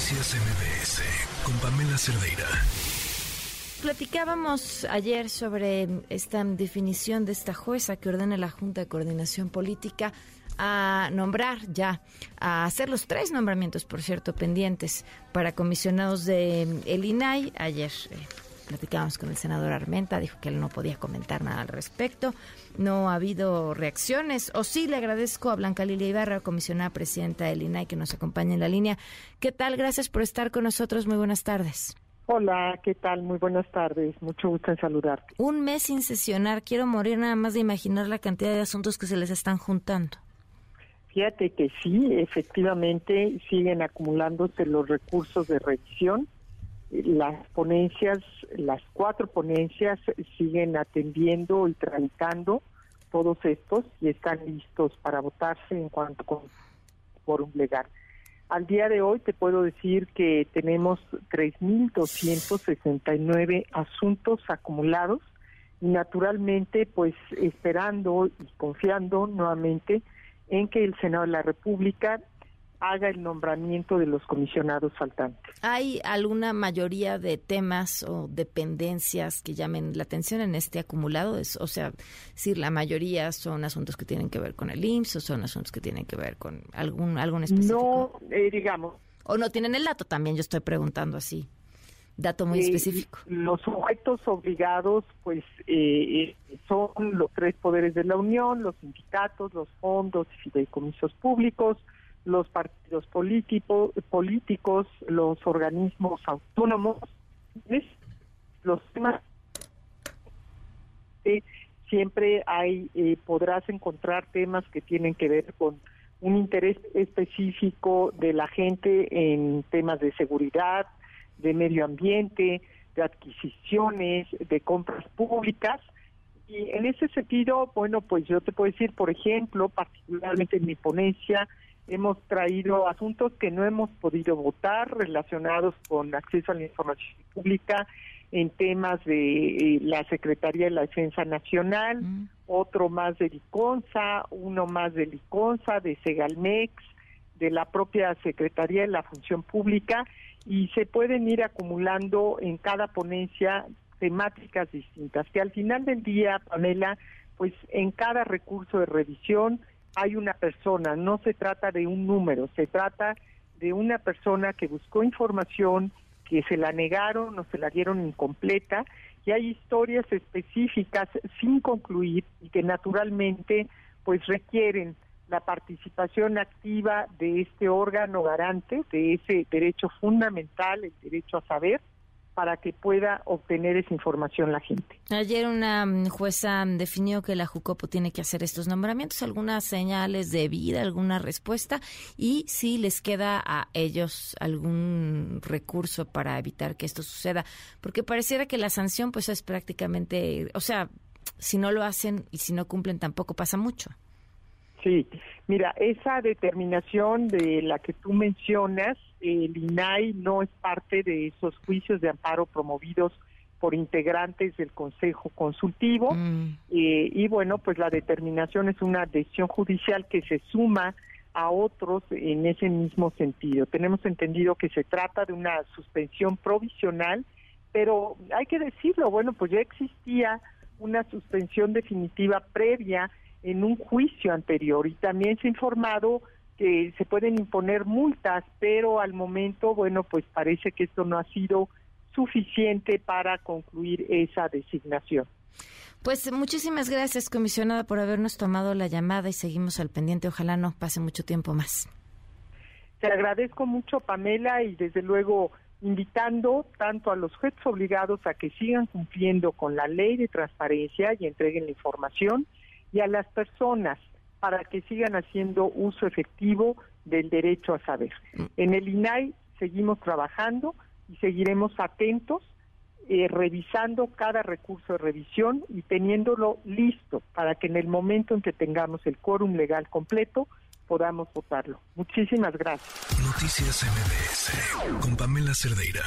Noticias MBS con Pamela Cerdeira. Platicábamos ayer sobre esta definición de esta jueza que ordena la Junta de Coordinación Política a nombrar ya, a hacer los tres nombramientos, por cierto, pendientes para comisionados de el INAI. Ayer eh, platicábamos con el senador Armenta, dijo que él no podía comentar nada al respecto. No ha habido reacciones. O sí, le agradezco a Blanca Lilia Ibarra, comisionada presidenta del INAI, que nos acompaña en la línea. ¿Qué tal? Gracias por estar con nosotros. Muy buenas tardes. Hola, ¿qué tal? Muy buenas tardes. Mucho gusto en saludarte. Un mes sin sesionar. Quiero morir nada más de imaginar la cantidad de asuntos que se les están juntando. Fíjate que sí, efectivamente siguen acumulándose los recursos de revisión las ponencias, las cuatro ponencias siguen atendiendo y tramitando todos estos y están listos para votarse en cuanto con un legal. Al día de hoy te puedo decir que tenemos 3.269 asuntos acumulados y naturalmente pues esperando y confiando nuevamente en que el Senado de la República haga el nombramiento de los comisionados faltantes. ¿Hay alguna mayoría de temas o dependencias que llamen la atención en este acumulado? Es, o sea, si la mayoría son asuntos que tienen que ver con el IMSS o son asuntos que tienen que ver con algún, algún específico. No, eh, digamos. O no tienen el dato también, yo estoy preguntando así. Dato muy eh, específico. Los sujetos obligados, pues, eh, son los tres poderes de la Unión, los sindicatos, los fondos y fideicomisos públicos, los partidos políticos, políticos los organismos autónomos, los temas siempre hay eh, podrás encontrar temas que tienen que ver con un interés específico de la gente en temas de seguridad, de medio ambiente, de adquisiciones, de compras públicas. Y en ese sentido, bueno, pues yo te puedo decir, por ejemplo, particularmente en mi ponencia, hemos traído asuntos que no hemos podido votar relacionados con acceso a la información pública en temas de eh, la Secretaría de la Defensa Nacional, mm. otro más de Liconza, uno más de Liconza, de Segalmex, de la propia Secretaría de la Función Pública y se pueden ir acumulando en cada ponencia temáticas distintas, que al final del día, Pamela, pues en cada recurso de revisión hay una persona, no se trata de un número, se trata de una persona que buscó información, que se la negaron o se la dieron incompleta, y hay historias específicas sin concluir y que naturalmente pues requieren la participación activa de este órgano garante de ese derecho fundamental, el derecho a saber, para que pueda obtener esa información la gente. Ayer una mm, jueza definió que la JUCOPO tiene que hacer estos nombramientos, algunas señales de vida, alguna respuesta y si les queda a ellos algún recurso para evitar que esto suceda, porque pareciera que la sanción pues es prácticamente, o sea, si no lo hacen y si no cumplen tampoco pasa mucho. Sí, mira, esa determinación de la que tú mencionas, el INAI no es parte de esos juicios de amparo promovidos por integrantes del Consejo Consultivo mm. eh, y bueno, pues la determinación es una decisión judicial que se suma a otros en ese mismo sentido. Tenemos entendido que se trata de una suspensión provisional, pero hay que decirlo, bueno, pues ya existía una suspensión definitiva previa en un juicio anterior y también se ha informado que se pueden imponer multas, pero al momento, bueno, pues parece que esto no ha sido suficiente para concluir esa designación. Pues muchísimas gracias, comisionada, por habernos tomado la llamada y seguimos al pendiente. Ojalá no pase mucho tiempo más. Te agradezco mucho, Pamela, y desde luego invitando tanto a los jueces obligados a que sigan cumpliendo con la ley de transparencia y entreguen la información, y a las personas para que sigan haciendo uso efectivo del derecho a saber. Mm. En el INAI seguimos trabajando y seguiremos atentos, eh, revisando cada recurso de revisión y teniéndolo listo para que en el momento en que tengamos el quórum legal completo podamos votarlo. Muchísimas gracias. Noticias MBS con Pamela Cerdeira.